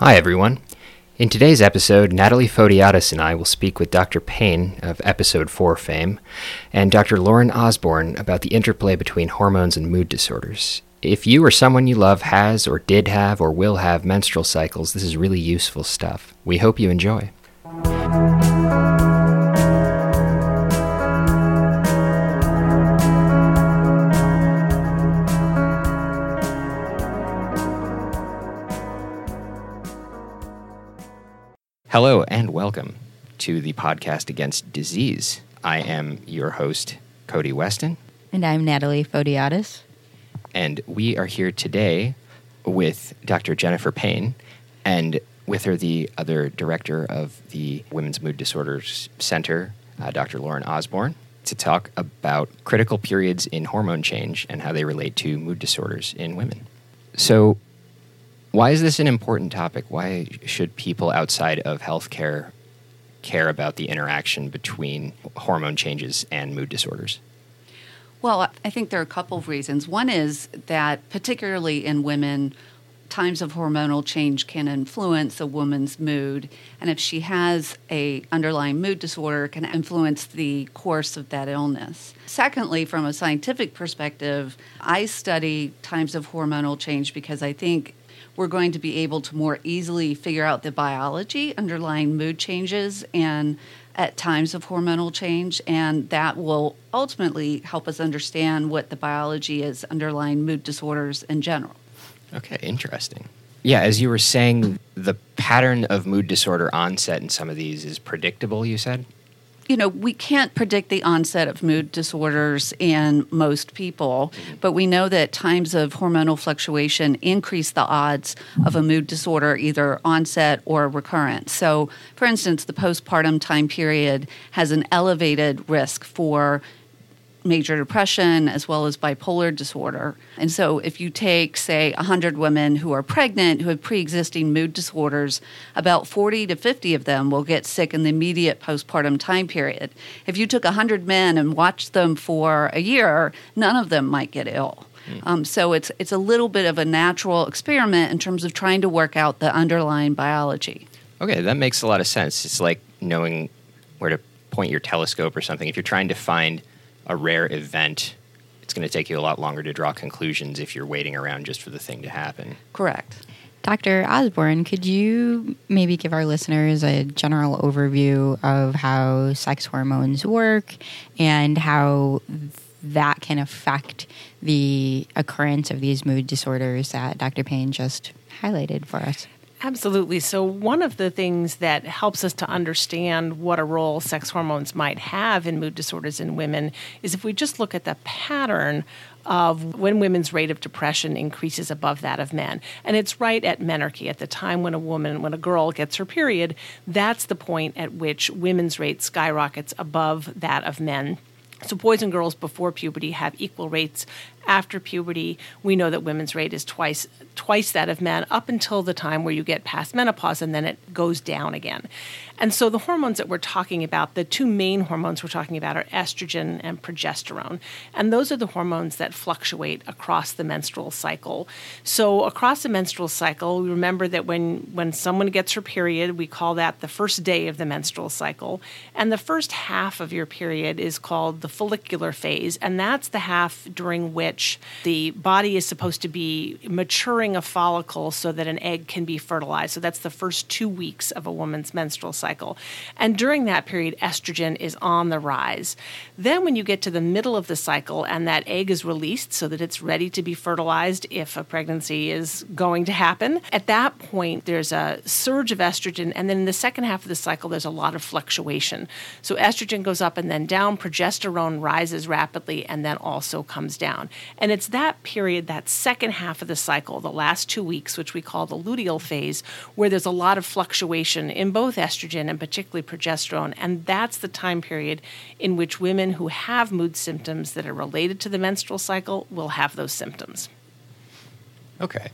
Hi, everyone. In today's episode, Natalie Phodiatis and I will speak with Dr. Payne of Episode 4 fame and Dr. Lauren Osborne about the interplay between hormones and mood disorders. If you or someone you love has, or did have, or will have menstrual cycles, this is really useful stuff. We hope you enjoy. Hello and welcome to the podcast against disease. I am your host, Cody Weston, And I'm Natalie Phodiatis. and we are here today with Dr. Jennifer Payne and with her the other director of the Women's Mood Disorders Center, uh, Dr. Lauren Osborne, to talk about critical periods in hormone change and how they relate to mood disorders in women. So, why is this an important topic? Why should people outside of healthcare care about the interaction between hormone changes and mood disorders? Well, I think there are a couple of reasons. One is that, particularly in women, times of hormonal change can influence a woman's mood, and if she has a underlying mood disorder, can influence the course of that illness. Secondly, from a scientific perspective, I study times of hormonal change because I think we're going to be able to more easily figure out the biology underlying mood changes and at times of hormonal change, and that will ultimately help us understand what the biology is underlying mood disorders in general. Okay, interesting. Yeah, as you were saying, the pattern of mood disorder onset in some of these is predictable, you said? You know, we can't predict the onset of mood disorders in most people, but we know that times of hormonal fluctuation increase the odds of a mood disorder, either onset or recurrent. So, for instance, the postpartum time period has an elevated risk for major depression as well as bipolar disorder. And so, if you take, say, 100 women who are pregnant who have pre existing mood disorders, about 40 to 50 of them will get sick in the immediate postpartum time period. If you took 100 men and watched them for a year, none of them might get ill. Um, so it's it's a little bit of a natural experiment in terms of trying to work out the underlying biology. Okay, that makes a lot of sense. It's like knowing where to point your telescope or something. If you're trying to find a rare event, it's going to take you a lot longer to draw conclusions if you're waiting around just for the thing to happen. Correct. Dr. Osborne, could you maybe give our listeners a general overview of how sex hormones work and how that can affect the occurrence of these mood disorders that Dr. Payne just highlighted for us? Absolutely. So, one of the things that helps us to understand what a role sex hormones might have in mood disorders in women is if we just look at the pattern of when women's rate of depression increases above that of men. And it's right at menarche, at the time when a woman, when a girl gets her period, that's the point at which women's rate skyrockets above that of men. So, boys and girls before puberty have equal rates. After puberty, we know that women's rate is twice twice that of men up until the time where you get past menopause and then it goes down again. And so the hormones that we're talking about, the two main hormones we're talking about are estrogen and progesterone. And those are the hormones that fluctuate across the menstrual cycle. So across the menstrual cycle, we remember that when when someone gets her period, we call that the first day of the menstrual cycle. And the first half of your period is called the follicular phase, and that's the half during which the body is supposed to be maturing a follicle so that an egg can be fertilized. So that's the first two weeks of a woman's menstrual cycle. And during that period, estrogen is on the rise. Then, when you get to the middle of the cycle and that egg is released so that it's ready to be fertilized if a pregnancy is going to happen, at that point, there's a surge of estrogen. And then in the second half of the cycle, there's a lot of fluctuation. So estrogen goes up and then down, progesterone rises rapidly and then also comes down. And it's that period, that second half of the cycle, the last two weeks, which we call the luteal phase, where there's a lot of fluctuation in both estrogen and particularly progesterone. And that's the time period in which women who have mood symptoms that are related to the menstrual cycle will have those symptoms. Okay.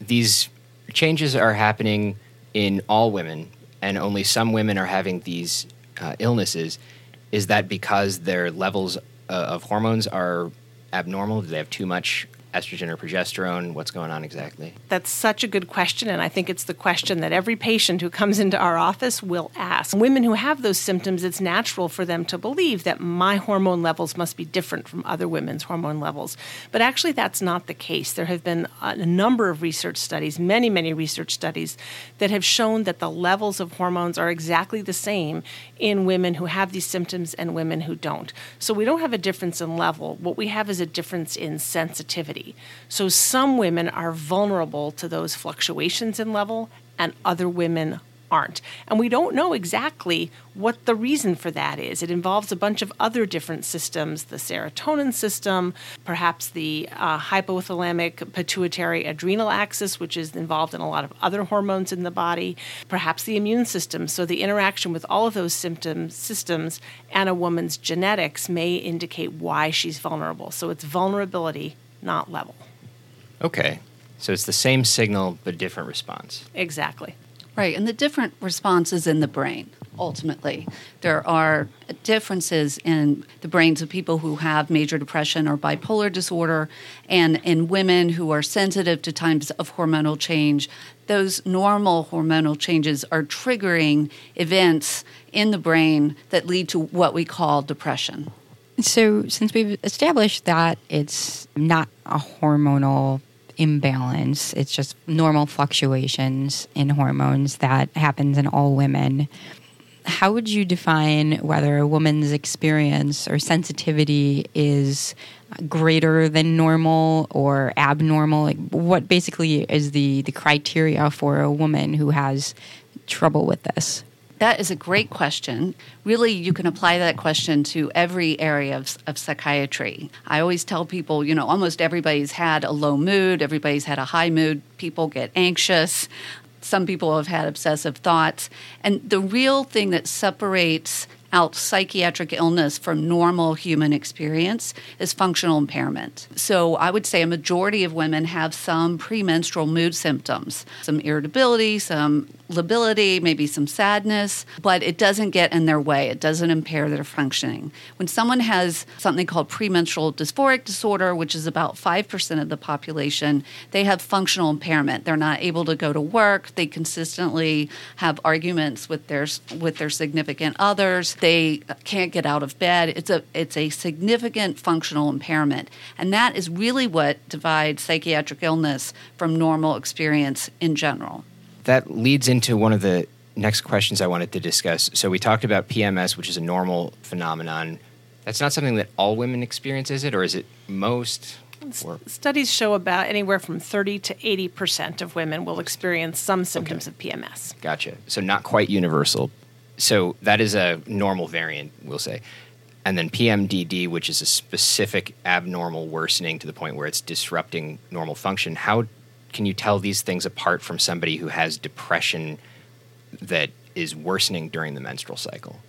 These changes are happening in all women, and only some women are having these uh, illnesses. Is that because their levels uh, of hormones are abnormal? Do they have too much estrogen or progesterone? What's going on exactly? That's such a good question, and I think it's the question that every patient who comes into our office will ask. Women who have those symptoms, it's natural for them to believe that my hormone levels must be different from other women's hormone levels. But actually, that's not the case. There have been a number of research studies, many, many research studies, that have shown that the levels of hormones are exactly the same in women who have these symptoms and women who don't. So we don't have a difference in level. What we have is a difference in sensitivity. So some women are vulnerable to those fluctuations in level, and other women aren't. And we don't know exactly what the reason for that is. It involves a bunch of other different systems the serotonin system, perhaps the uh, hypothalamic pituitary adrenal axis, which is involved in a lot of other hormones in the body, perhaps the immune system. So the interaction with all of those symptoms, systems and a woman's genetics may indicate why she's vulnerable. So it's vulnerability, not level. Okay. So it's the same signal, but different response. Exactly. Right, and the different responses in the brain, ultimately. There are differences in the brains of people who have major depression or bipolar disorder, and in women who are sensitive to times of hormonal change. Those normal hormonal changes are triggering events in the brain that lead to what we call depression. So, since we've established that it's not a hormonal imbalance. It's just normal fluctuations in hormones that happens in all women. How would you define whether a woman's experience or sensitivity is greater than normal or abnormal? Like what basically is the, the criteria for a woman who has trouble with this? That is a great question. Really, you can apply that question to every area of, of, psychiatry. I always tell people, you know, almost everybody's had a low mood, everybody's had a high mood. People get anxious. Some people have had obsessive thoughts. And the real thing that separates out psychiatric illness from normal human experience is functional impairment. So I would say a majority of women have some premenstrual mood symptoms, some irritability, some lability, maybe some sadness, but it doesn't get in their way. It doesn't impair their functioning. When someone has something called premenstrual dysphoric disorder, which is about 5% of the population, they have functional impairment. They're not able to go to work. They consistently have arguments with their with their significant others. They can't get out of bed. It's a it's a significant functional impairment. And that is really what divides psychiatric illness from normal experience in general that leads into one of the next questions I wanted to discuss. So we talked about PMS, which is a normal phenomenon. That's not something that all women experience, is it, or is it most? Or? Studies show about anywhere from 30 to 80 percent of women will experience some symptoms okay. of PMS. Gotcha. So not quite universal. So that is a normal variant, we'll say. And then PMDD, which is a specific abnormal worsening to the point where it's disrupting normal function. How can you tell these things apart from somebody who has depression that is worsening during the menstrual cycle?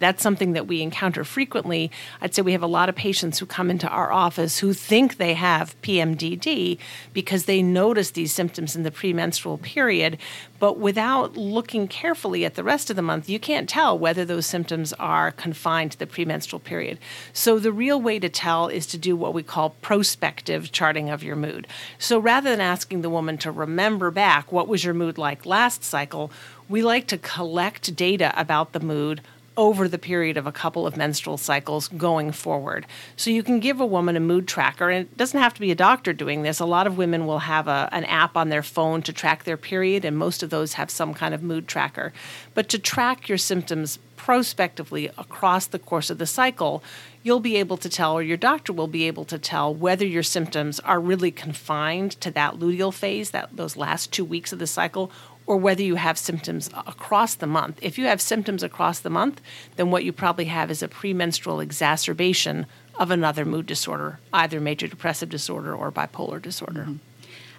That's something that we encounter frequently. I'd say we have a lot of patients who come into our office who think they have PMDD because they notice these symptoms in the premenstrual period, but without looking carefully at the rest of the month, you can't tell whether those symptoms are confined to the premenstrual period. So the real way to tell is to do what we call prospective charting of your mood. So rather than asking the woman to remember back what was your mood like last cycle, we like to collect data about the mood over the period of a couple of menstrual cycles going forward. So you can give a woman a mood tracker, and it doesn't have to be a doctor doing this. A lot of women will have a, an app on their phone to track their period, and most of those have some kind of mood tracker. But to track your symptoms prospectively across the course of the cycle, you'll be able to tell, or your doctor will be able to tell, whether your symptoms are really confined to that luteal phase, that those last two weeks of the cycle, or whether you have symptoms across the month. If you have symptoms across the month, then what you probably have is a premenstrual exacerbation of another mood disorder, either major depressive disorder or bipolar disorder. Mm-hmm.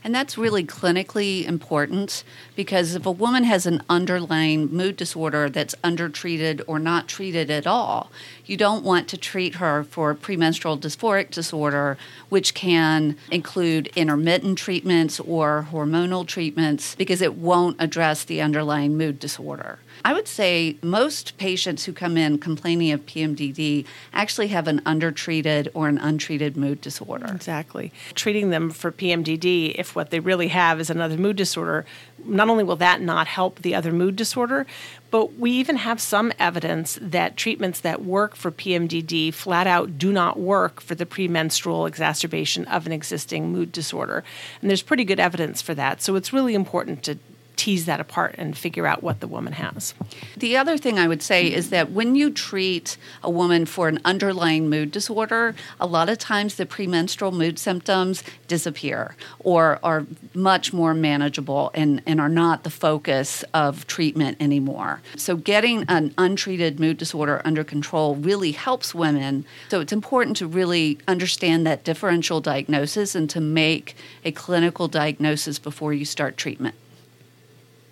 And that's really clinically important because if a woman has an underlying mood disorder that's undertreated or not treated at all, you don't want to treat her for premenstrual dysphoric disorder, which can include intermittent treatments or hormonal treatments because it won't address the underlying mood disorder. I would say most patients who come in complaining of PMDD actually have an undertreated or an untreated mood disorder. Exactly. Treating them for PMDD, if what they really have is another mood disorder, not only will that not help the other mood disorder, but we even have some evidence that treatments that work for PMDD flat out do not work for the premenstrual exacerbation of an existing mood disorder. And there's pretty good evidence for that. So it's really important to tease that apart and figure out what the woman has. The other thing I would say is that when you treat a woman for an underlying mood disorder, a lot of times the premenstrual mood symptoms disappear or are much more manageable and, and are not the focus of treatment anymore. So, getting an untreated mood disorder under control really helps women. So, it's important to really understand that differential diagnosis and to make a clinical diagnosis before you start treatment.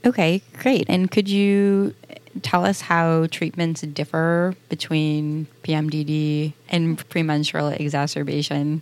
Okay, great. And could you tell us how treatments differ between PMDD and premenstrual exacerbation?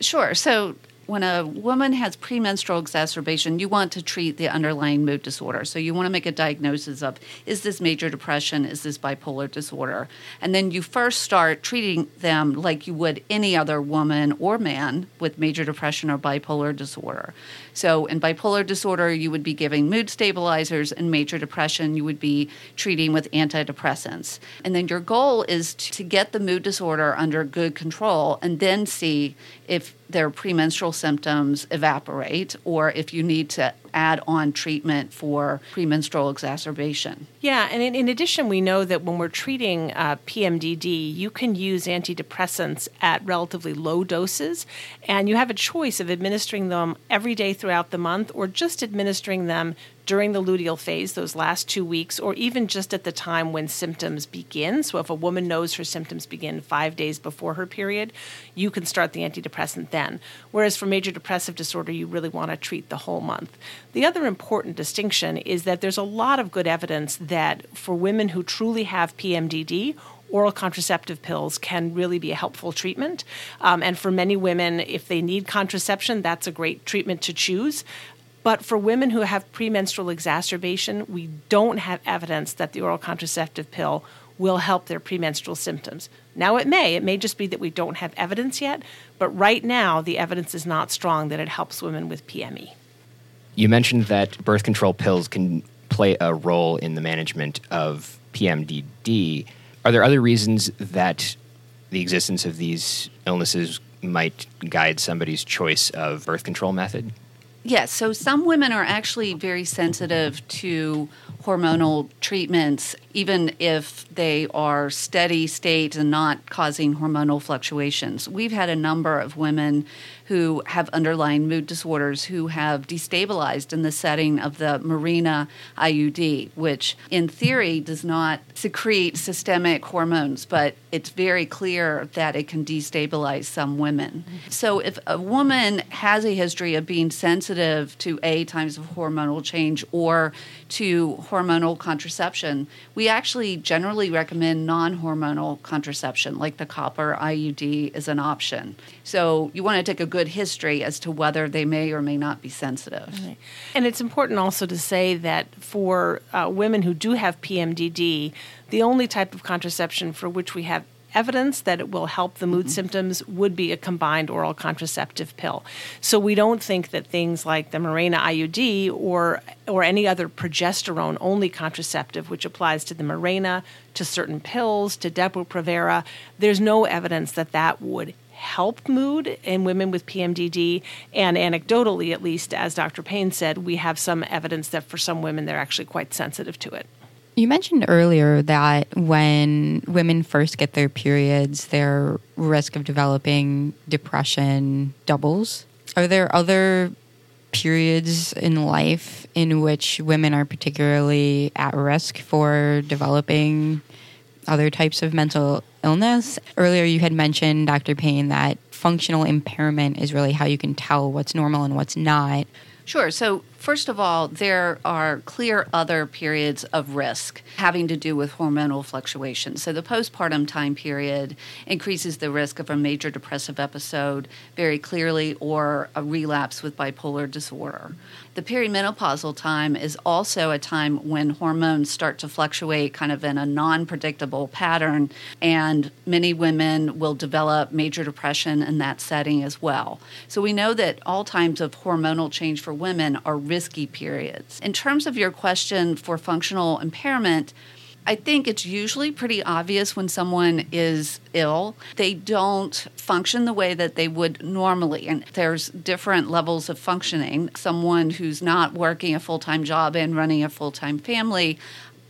Sure. So, when a woman has premenstrual exacerbation, you want to treat the underlying mood disorder. So you want to make a diagnosis of is this major depression, is this bipolar disorder? And then you first start treating them like you would any other woman or man with major depression or bipolar disorder. So in bipolar disorder, you would be giving mood stabilizers, and major depression, you would be treating with antidepressants. And then your goal is to get the mood disorder under good control and then see if their premenstrual symptoms evaporate or if you need to add on treatment for premenstrual exacerbation. Yeah, and in, in addition, we know that when we're treating uh, PMDD, you can use antidepressants at relatively low doses, and you have a choice of administering them every day throughout the month or just administering them during the luteal phase, those last two weeks, or even just at the time when symptoms begin. So, if a woman knows her symptoms begin five days before her period, you can start the antidepressant then. Whereas for major depressive disorder, you really want to treat the whole month. The other important distinction is that there's a lot of good evidence that for women who truly have PMDD, oral contraceptive pills can really be a helpful treatment. Um, and for many women, if they need contraception, that's a great treatment to choose. But for women who have premenstrual exacerbation, we don't have evidence that the oral contraceptive pill will help their premenstrual symptoms. Now, it may. It may just be that we don't have evidence yet, but right now, the evidence is not strong that it helps women with PME. You mentioned that birth control pills can play a role in the management of PMDD. Are there other reasons that the existence of these illnesses might guide somebody's choice of birth control method? Yes, so some women are actually very sensitive to hormonal treatments, even if they are steady state and not causing hormonal fluctuations. We've had a number of women who have underlying mood disorders who have destabilized in the setting of the Mirena IUD, which in theory does not secrete systemic hormones, but it's very clear that it can destabilize some women. So if a woman has a history of being sensitive to A times of hormonal change or to hormonal contraception, we actually generally recommend non hormonal contraception, like the copper IUD is an option. So you want to take a good history as to whether they may or may not be sensitive. And it's important also to say that for uh, women who do have PMDD, the only type of contraception for which we have evidence that it will help the mood mm-hmm. symptoms would be a combined oral contraceptive pill. So we don't think that things like the Mirena IUD or or any other progesterone only contraceptive which applies to the Mirena, to certain pills, to Depo-Provera, there's no evidence that that would help mood in women with PMDD. And anecdotally, at least, as Dr. Payne said, we have some evidence that for some women they're actually quite sensitive to it. You mentioned earlier that when women first get their periods, their risk of developing depression doubles. Are there other periods in life in which women are particularly at risk for developing other types of mental illness? Earlier, you had mentioned, Dr. Payne, that functional impairment is really how you can tell what's normal and what's not. Sure. So, first of all, there are clear other periods of risk having to do with hormonal fluctuations. So, the postpartum time period increases the risk of a major depressive episode very clearly or a relapse with bipolar disorder. The perimenopausal time is also a time when hormones start to fluctuate kind of in a non predictable pattern, and many women will develop major depression in that setting as well. So we know that all times of hormonal change for women are risky periods. In terms of your question for functional impairment, I think it's usually pretty obvious when someone is ill. They don't function the way that they would normally. And there's different levels of functioning. Someone who's not working a full time job and running a full time family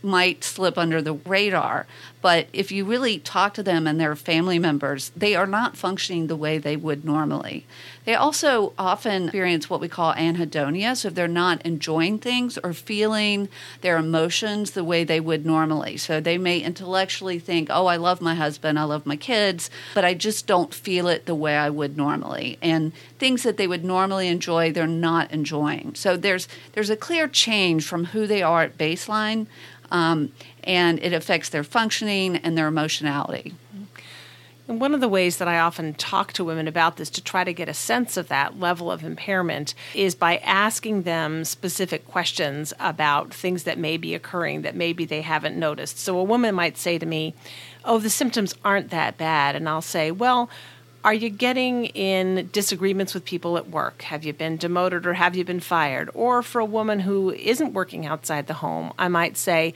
might slip under the radar. But if you really talk to them and their family members, they are not functioning the way they would normally. They also often experience what we call anhedonia. So if they're not enjoying things or feeling their emotions the way they would normally. So they may intellectually think, oh, I love my husband, I love my kids, but I just don't feel it the way I would normally. And things that they would normally enjoy, they're not enjoying. So there's there's a clear change from who they are at baseline um, and it affects their functioning and their emotionality. And one of the ways that I often talk to women about this to try to get a sense of that level of impairment is by asking them specific questions about things that may be occurring that maybe they haven't noticed. So a woman might say to me, Oh, the symptoms aren't that bad. And I'll say, Well, are you getting in disagreements with people at work? Have you been demoted or have you been fired? Or for a woman who isn't working outside the home, I might say,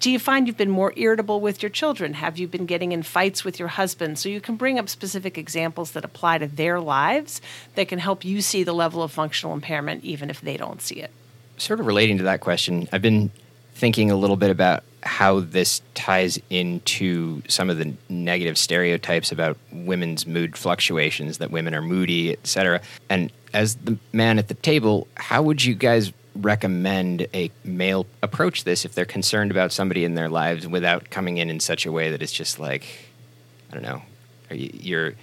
do you find you've been more irritable with your children? Have you been getting in fights with your husband? So you can bring up specific examples that apply to their lives that can help you see the level of functional impairment even if they don't see it. Sort of relating to that question, I've been thinking a little bit about how this ties into some of the negative stereotypes about women's mood fluctuations that women are moody etc and as the man at the table how would you guys recommend a male approach this if they're concerned about somebody in their lives without coming in in such a way that it's just like i don't know you're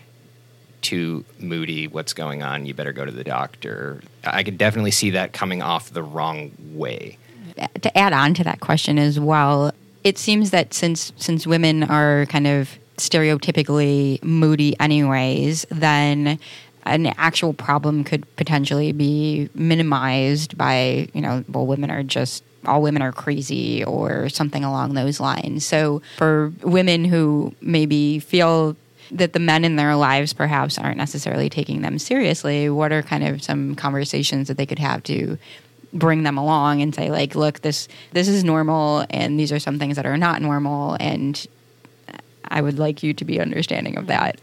too moody what's going on you better go to the doctor? I could definitely see that coming off the wrong way to add on to that question as well, it seems that since since women are kind of stereotypically moody anyways, then an actual problem could potentially be minimized by, you know, well women are just all women are crazy or something along those lines. So for women who maybe feel that the men in their lives perhaps aren't necessarily taking them seriously, what are kind of some conversations that they could have to bring them along and say like look this this is normal and these are some things that are not normal. And i would like you to be understanding of that.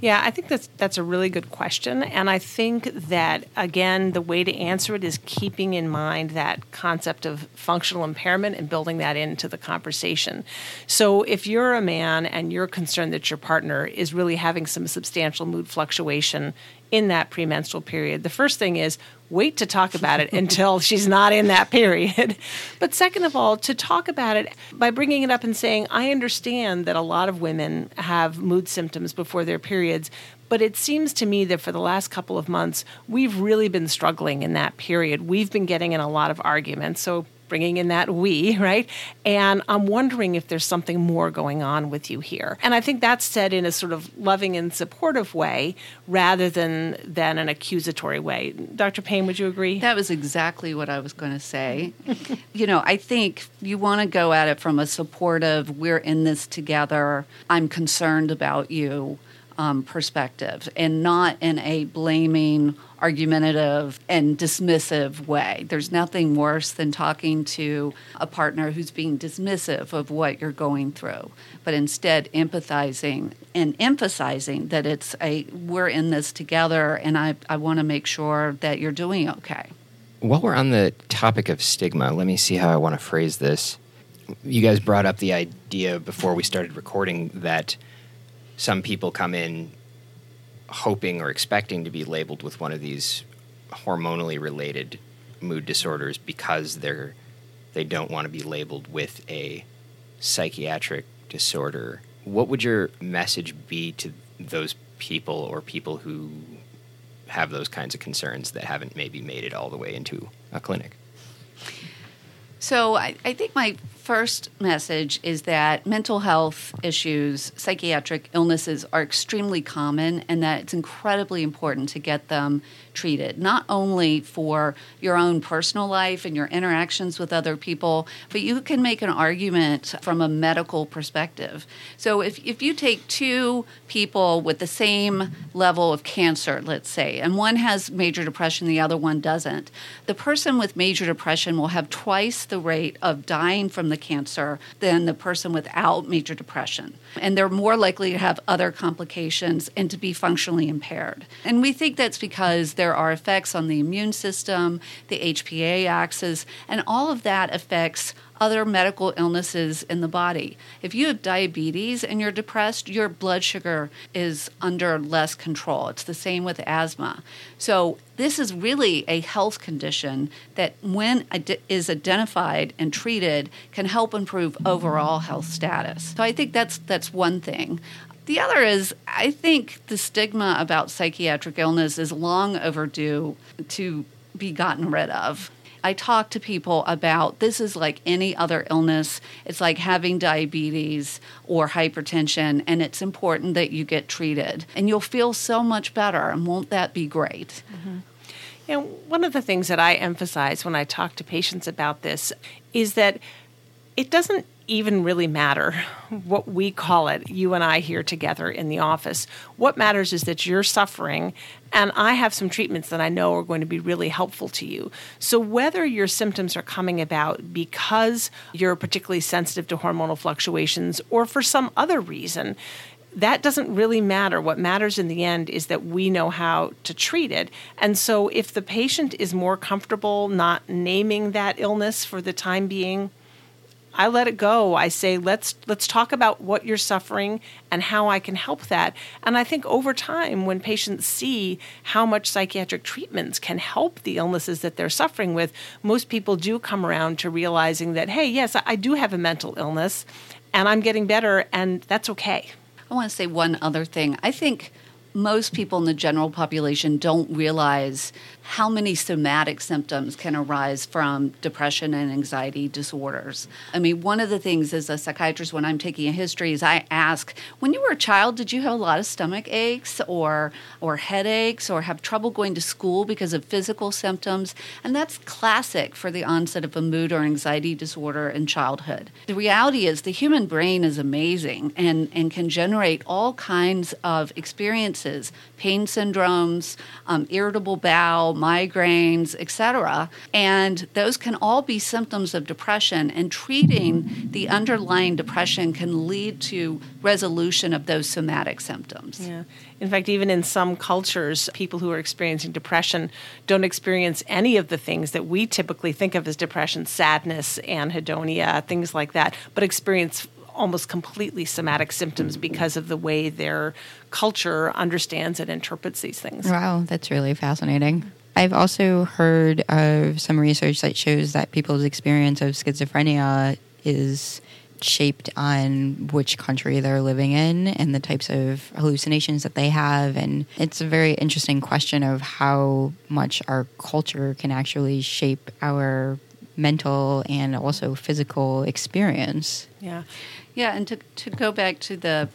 Yeah, I think that's that's a really good question, and I think that again, the way to answer it is keeping in mind that concept of functional impairment and building that into the conversation. So, if you're a man and you're concerned that your partner is really having some substantial mood fluctuation in that premenstrual period, the first thing is wait to talk about it until she's not in that period. But second of all, to talk about it by bringing it up and saying, I understand that a lot of women have mood symptoms before their periods, but it seems to me that for the last couple of months, we've really been struggling in that period. We've been getting in a lot of arguments. So bringing in that we, right? And I'm wondering if there's something more going on with you here. And I think that's said in a sort of loving and supportive way rather than than an accusatory way. Dr. Payne, would you agree? That was exactly what I was going to say. you know, I think you want to go at it from a supportive, we're in this together, I'm concerned about you um, perspective and not in a blaming, argumentative, and dismissive way. There's nothing worse than talking to a partner who's being dismissive of what you're going through, but instead empathizing and emphasizing that it's a we're in this together and I, I want to make sure that you're doing okay. While we're on the topic of stigma, let me see how I want to phrase this. You guys brought up the idea before we started recording that some people come in hoping or expecting to be labeled with one of these hormonally related mood disorders because they're they don't want to be labeled with a psychiatric disorder. What would your message be to those people or people who have those kinds of concerns that haven't maybe made it all the way into a clinic? So I, I think my first message is that mental health issues, psychiatric illnesses are extremely common and that it's incredibly important to get them treated, not only for your own personal life and your interactions with other people, but you can make an argument from a medical perspective. So if, if you take two people with the same level of cancer, let's say, and one has major depression, the other one doesn't, the person with major depression will have twice the rate of dying from the cancer than the person without major depression. And they're more likely to have other complications and to be functionally impaired. And we think that's because there are effects on the immune system, the HPA axis, and all of that affects other medical illnesses in the body. If you have diabetes and you're depressed, your blood sugar is under less control. It's the same with asthma. So, this is really a health condition that, when ad- is identified and treated, can help improve overall health status. So, I think that's that's one thing. The other is, I think the stigma about psychiatric illness is long overdue to be gotten rid of. I talk to people about this is like any other illness. It's like having diabetes or hypertension, and it's important that you get treated. And you'll feel so much better, and won't that be great? Mm-hmm. You know, one of the things that I emphasize when I talk to patients about this is that it doesn't even really matter what we call it, you and I here together in the office. What matters is that you're suffering, and I have some treatments that I know are going to be really helpful to you. So, whether your symptoms are coming about because you're particularly sensitive to hormonal fluctuations or for some other reason, that doesn't really matter. What matters in the end is that we know how to treat it. And so, if the patient is more comfortable not naming that illness for the time being, I let it go. I say let's let's talk about what you're suffering and how I can help that. And I think over time when patients see how much psychiatric treatments can help the illnesses that they're suffering with, most people do come around to realizing that hey, yes, I do have a mental illness and I'm getting better and that's okay. I want to say one other thing. I think most people in the general population don't realize how many somatic symptoms can arise from depression and anxiety disorders. I mean, one of the things as a psychiatrist when I'm taking a history is I ask, when you were a child, did you have a lot of stomach aches or or headaches or have trouble going to school because of physical symptoms? And that's classic for the onset of a mood or anxiety disorder in childhood. The reality is the human brain is amazing and, and can generate all kinds of experiences, pain syndromes, um, irritable bowel, migraines, etc. And those can all be symptoms of depression, and treating the underlying depression can lead to resolution of those somatic symptoms. Yeah. In fact, even in some cultures, people who are experiencing depression don't experience any of the things that we typically think of as depression sadness, anhedonia, things like that, but experience almost completely somatic symptoms because of the way their culture understands and interprets these things. Wow, that's really fascinating. I've also heard of some research that shows that people's experience of schizophrenia is shaped on which country they're living in and the types of hallucinations that they have. And it's a very interesting question of how much our culture can actually shape our mental and also physical experience. Yeah. Yeah. And to, to go back to the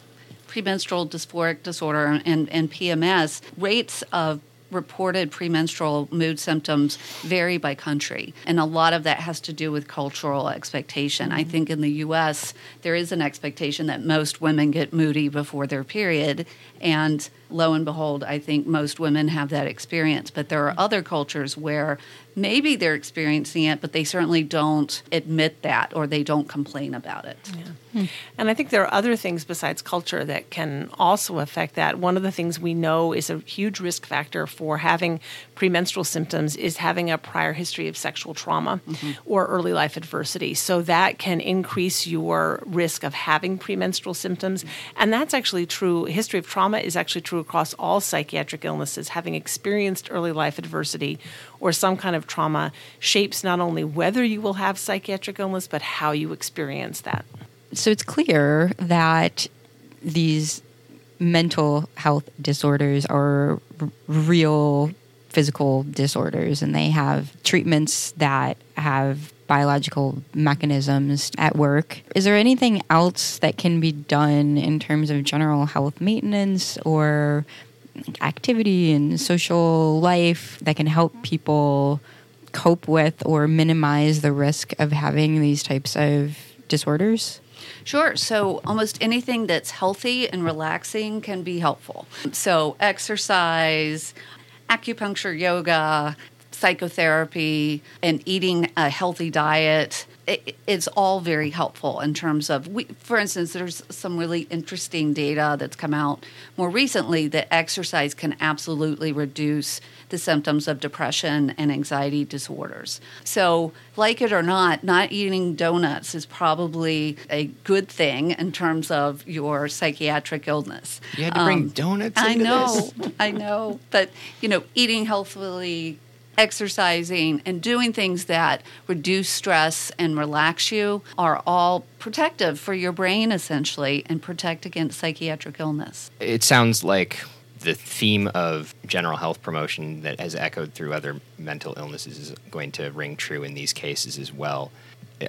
premenstrual dysphoric disorder and, and PMS, rates of reported premenstrual mood symptoms vary by country. And a lot of that has to do with cultural expectation. Mm-hmm. I think in the US, there is an expectation that most women get moody before their period. And lo and behold, I think most women have that experience. But there are other cultures where maybe they're experiencing it, but they certainly don't admit that or they don't complain about it. Yeah. Hmm. And I think there are other things besides culture that can also affect that. One of the things we know is a huge risk factor for having premenstrual symptoms is having a prior history of sexual trauma mm-hmm. or early life adversity. So that can increase your risk of having premenstrual symptoms. And that's actually true. History of trauma is actually true across all psychiatric illnesses. Having experienced early life adversity or some kind of trauma shapes not only whether you will have psychiatric illness, but how you experience that. So it's clear that these mental health disorders are r- real physical disorders and they have treatments that have biological mechanisms at work. Is there anything else that can be done in terms of general health maintenance or activity and social life that can help people cope with or minimize the risk of having these types of disorders? Sure. So, almost anything that's healthy and relaxing can be helpful. So, exercise, acupuncture, yoga, psychotherapy, and eating a healthy diet. It's all very helpful in terms of, we, for instance, there's some really interesting data that's come out more recently that exercise can absolutely reduce the symptoms of depression and anxiety disorders. So, like it or not, not eating donuts is probably a good thing in terms of your psychiatric illness. You had to bring um, donuts. I know, I know, but you know, eating healthfully exercising and doing things that reduce stress and relax you are all protective for your brain essentially and protect against psychiatric illness. It sounds like the theme of general health promotion that has echoed through other mental illnesses is going to ring true in these cases as well.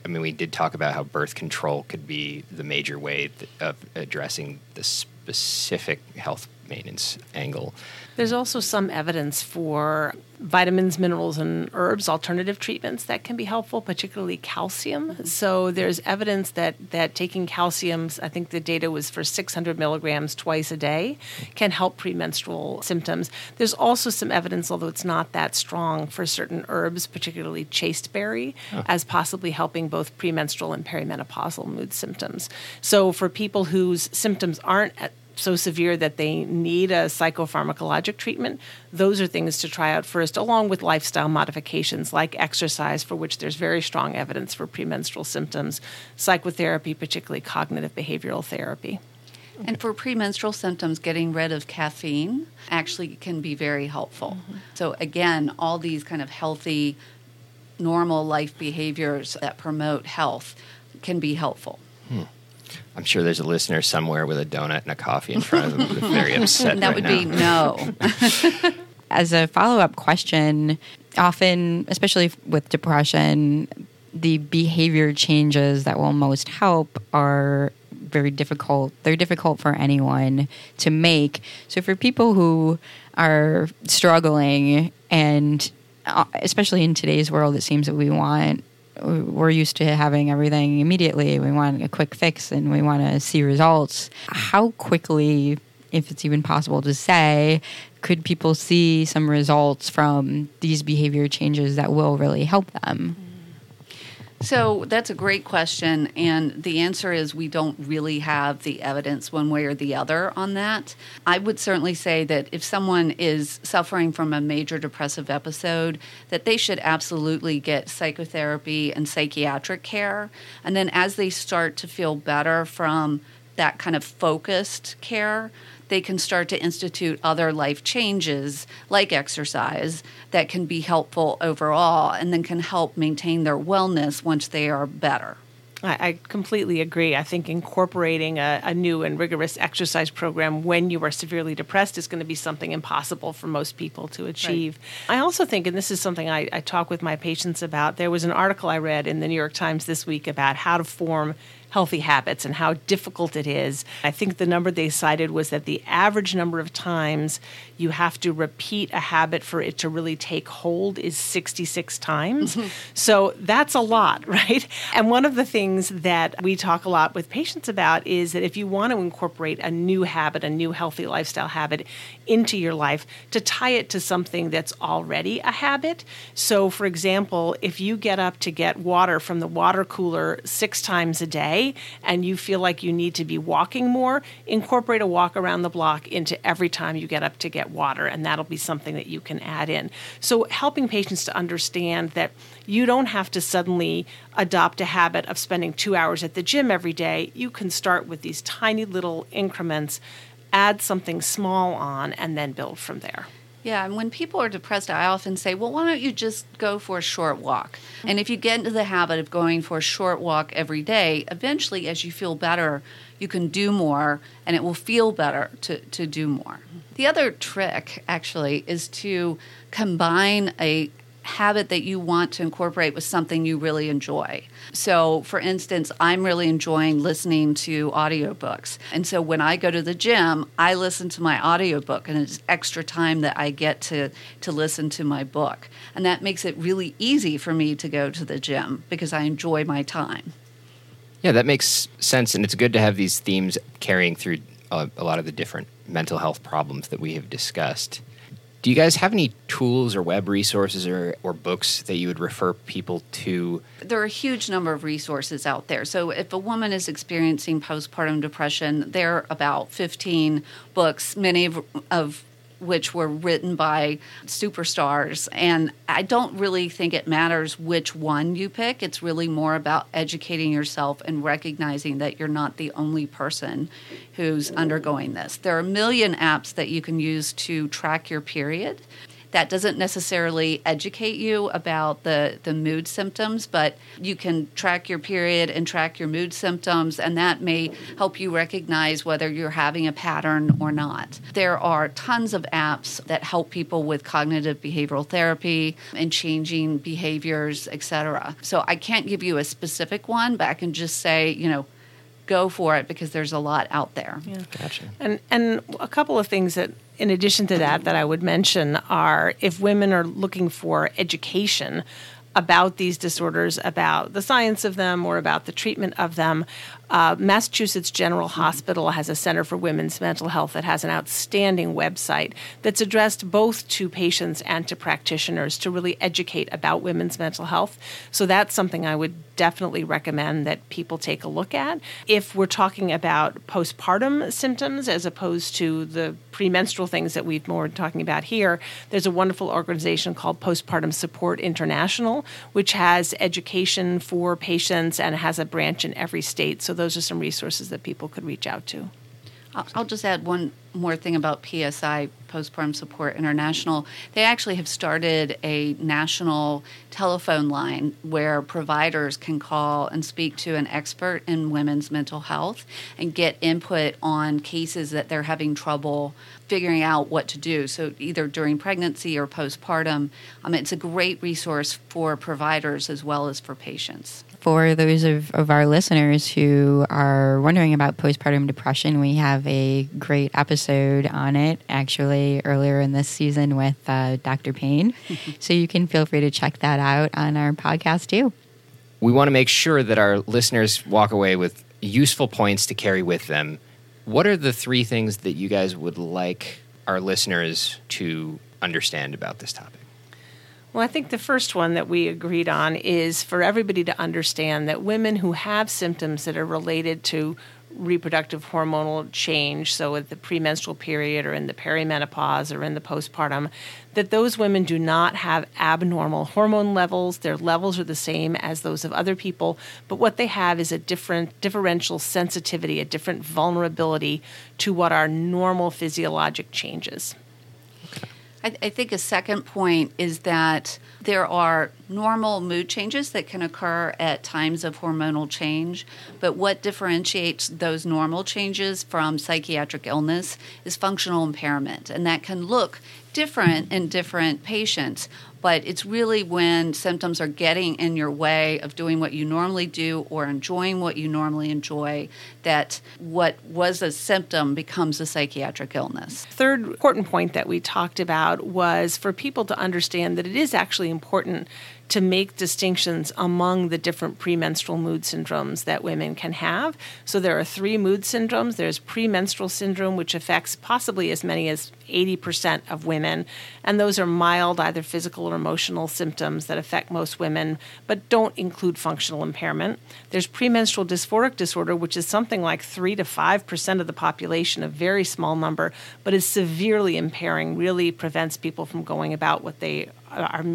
I mean, we did talk about how birth control could be the major way of addressing the specific health maintenance angle. There's also some evidence for vitamins, minerals, and herbs, alternative treatments that can be helpful, particularly calcium. So there's evidence that, that taking calcium, I think the data was for 600 milligrams twice a day, can help premenstrual symptoms. There's also some evidence, although it's not that strong, for certain herbs, particularly chasteberry, oh. as possibly helping both premenstrual and perimenopausal mood symptoms. So for people whose symptoms aren't at so severe that they need a psychopharmacologic treatment, those are things to try out first, along with lifestyle modifications like exercise, for which there's very strong evidence for premenstrual symptoms, psychotherapy, particularly cognitive behavioral therapy. And for premenstrual symptoms, getting rid of caffeine actually can be very helpful. Mm-hmm. So, again, all these kind of healthy, normal life behaviors that promote health can be helpful. Hmm. I'm sure there's a listener somewhere with a donut and a coffee in front of them, very upset. that right would now. be no. As a follow up question, often, especially with depression, the behavior changes that will most help are very difficult. They're difficult for anyone to make. So, for people who are struggling, and uh, especially in today's world, it seems that we want we're used to having everything immediately. We want a quick fix and we want to see results. How quickly, if it's even possible to say, could people see some results from these behavior changes that will really help them? So that's a great question. And the answer is we don't really have the evidence one way or the other on that. I would certainly say that if someone is suffering from a major depressive episode, that they should absolutely get psychotherapy and psychiatric care. And then as they start to feel better from that kind of focused care, they can start to institute other life changes like exercise that can be helpful overall and then can help maintain their wellness once they are better. I, completely agree. I think incorporating a, a, new and rigorous exercise program when you are severely depressed is going to be something impossible for most people to achieve. Right. I also think, and this is something I, I talk with my patients about, there was an article I read in the New York Times this week about how to form healthy habits and how difficult it is. I think the number they cited was that the average number of times you have to repeat a habit for it to really take hold is 66 times. Mm-hmm. So that's a lot, right? And one of the things that we talk a lot with patients about is that if you want to incorporate a new habit, a new healthy lifestyle habit into your life, to tie it to something that's already a habit. So, for example, if you get up to get water from the water cooler six times a day, and you feel like you need to be walking more, incorporate a walk around the block into every time you get up to get water, and that'll be something that you can add in. So, helping patients to understand that you don't have to suddenly adopt a habit of spending two hours at the gym every day. You can start with these tiny little increments, add something small on, and then build from there. Yeah, and when people are depressed, I often say, well, why don't you just go for a short walk? And if you get into the habit of going for a short walk every day, eventually, as you feel better, you can do more and it will feel better to, to do more. The other trick, actually, is to combine a habit that you want to incorporate with something you really enjoy. So, for instance, I'm really enjoying listening to audiobooks. And so when I go to the gym, I listen to my audiobook and it's extra time that I get to to listen to my book. And that makes it really easy for me to go to the gym because I enjoy my time. Yeah, that makes sense and it's good to have these themes carrying through a, a lot of the different mental health problems that we have discussed. Do you guys have any tools or web resources or, or books that you would refer people to? There are a huge number of resources out there. So, if a woman is experiencing postpartum depression, there are about 15 books, many of, of which were written by superstars. And I don't really think it matters which one you pick. It's really more about educating yourself and recognizing that you're not the only person who's undergoing this. There are a million apps that you can use to track your period that doesn't necessarily educate you about the, the mood symptoms, but you can track your period and track your mood symptoms, and that may help you recognize whether you're having a pattern or not. There are tons of apps that help people with cognitive behavioral therapy and changing behaviors, etc. So I can't give you a specific one, but I can just say, you know, go for it because there's a lot out there. Yeah. Gotcha. And and a couple of things that in addition to that that I would mention are if women are looking for education about these disorders, about the science of them, or about the treatment of them. Uh, Massachusetts General Hospital has a Center for Women's Mental Health that has an outstanding website that's addressed both to patients and to practitioners to really educate about women's mental health. So that's something I would definitely recommend that people take a look at. If we're talking about postpartum symptoms as opposed to the premenstrual things that we've more talking about here, there's a wonderful organization called Postpartum Support International, which has education for patients and has a branch in every state. So those are some resources that people could reach out to. I'll just add one more thing about PSI, Postpartum Support International. They actually have started a national telephone line where providers can call and speak to an expert in women's mental health and get input on cases that they're having trouble figuring out what to do. So, either during pregnancy or postpartum, um, it's a great resource for providers as well as for patients for those of, of our listeners who are wondering about postpartum depression, we have a great episode on it actually earlier in this season with uh, Dr. Payne. so you can feel free to check that out on our podcast too. We want to make sure that our listeners walk away with useful points to carry with them. What are the three things that you guys would like our listeners to understand about this topic? Well, I think the first one that we agreed on is for everybody to understand that women who have symptoms that are related to reproductive hormonal change, so at the premenstrual period or in the perimenopause or in the postpartum, that those women do not have abnormal hormone levels. Their levels are the same as those of other people, but what they have is a different differential sensitivity, a different vulnerability to what are normal physiologic changes. I, I think a second point is that there are normal mood changes that can occur at times of hormonal change, but what differentiates those normal changes from psychiatric illness is functional impairment, and that can look different in different patients but it's really when symptoms are getting in your way of doing what you normally do or enjoying what you normally enjoy that what was a symptom becomes a psychiatric illness. Third important point that we talked about was for people to understand that it is actually important to make distinctions among the different premenstrual mood syndromes that women can have. So there are three mood syndromes. There's premenstrual syndrome, which affects possibly as many as 80% of women, and those are mild, either physical or emotional symptoms that affect most women, but don't include functional impairment. There's premenstrual dysphoric disorder, which is something like 3 to 5% of the population, a very small number, but is severely impairing, really prevents people from going about what they are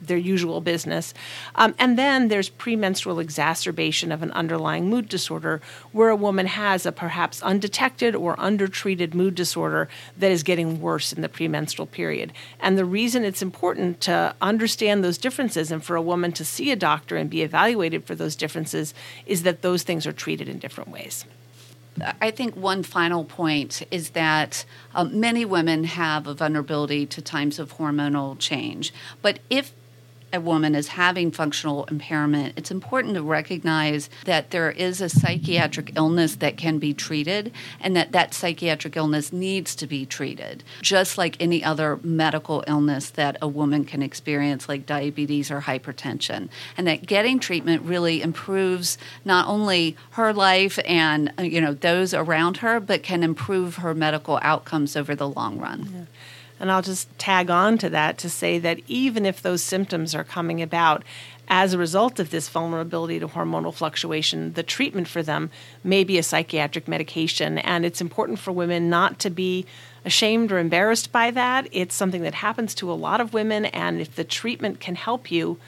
their usual business. Um, and then there's premenstrual exacerbation of an underlying mood disorder where a woman has a perhaps undetected or undertreated mood disorder that is getting worse in the premenstrual period. And the reason it's important to understand those differences and for a woman to see a doctor and be evaluated for those differences is that those things are treated in different ways. I think one final point is that um, many women have a vulnerability to times of hormonal change. But if a woman is having functional impairment, it's important to recognize that there is a psychiatric illness that can be treated and that that psychiatric illness needs to be treated, just like any other medical illness that a woman can experience, like diabetes or hypertension. And that getting treatment really improves not only her life and uh, you know those around her, but can improve her medical outcomes over the long run. Yeah. And I'll just tag on to that to say that even if those symptoms are coming about as a result of this vulnerability to hormonal fluctuation, the treatment for them may be a psychiatric medication. And it's important for women not to be ashamed or embarrassed by that. It's something that happens to a lot of women. And if the treatment can help you,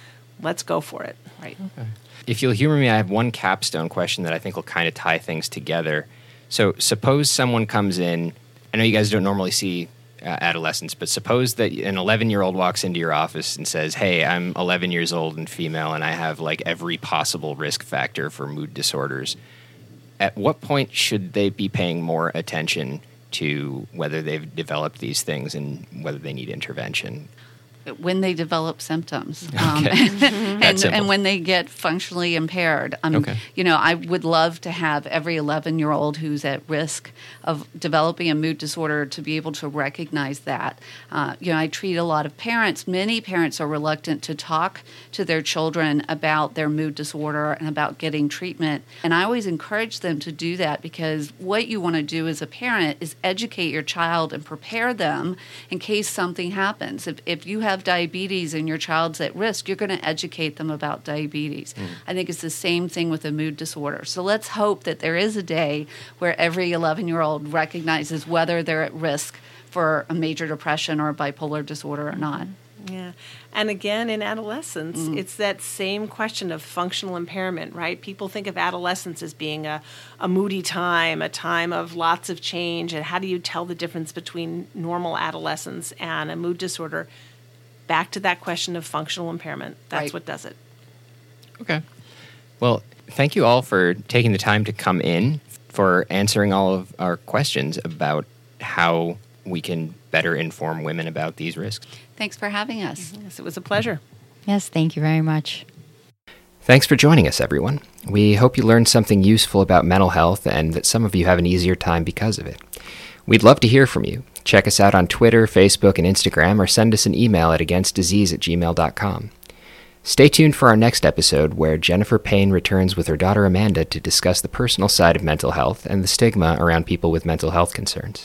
let's go for it. Right. Okay. If you'll humor me, I have one capstone question that I think will kind of tie things together. So, suppose someone comes in. I know you guys don't normally see uh, adolescents, but suppose that an 11 year old walks into your office and says, Hey, I'm 11 years old and female, and I have like every possible risk factor for mood disorders. At what point should they be paying more attention to whether they've developed these things and whether they need intervention? When they develop symptoms um, and, and, when they get functionally impaired. Um, okay. You know, I would love to have every 11 year old who's at risk of developing a mood disorder to be able to recognize that. Uh, you know, I treat a lot of parents. Many parents are reluctant to talk to their children about their mood disorder and about getting treatment. And I always encourage them to do that because what you want to do as a parent is educate your child and prepare them in case something happens. If, if you have have diabetes and your child's at risk, you're going to educate them about diabetes. Mm. I think it's the same thing with a mood disorder. So let's hope that there is a day where every 11 year old recognizes whether they're at risk for a major depression or a bipolar disorder or not. Yeah. And again, in adolescence, mm. it's that same question of functional impairment, right? People think of adolescence as being a, a moody time, a time of lots of change. And how do you tell the difference between normal adolescence and a mood disorder? Back to that question of functional impairment. That's right. what does it. Okay. Well, thank you all for taking the time to come in, for answering all of our questions about how we can better inform women about these risks. Thanks for having us. Mm-hmm. Yes, it was a pleasure. Yes, thank you very much. Thanks for joining us, everyone. We hope you learned something useful about mental health and that some of you have an easier time because of it. We'd love to hear from you. Check us out on Twitter, Facebook, and Instagram, or send us an email at againstdisease at gmail.com. Stay tuned for our next episode, where Jennifer Payne returns with her daughter Amanda to discuss the personal side of mental health and the stigma around people with mental health concerns.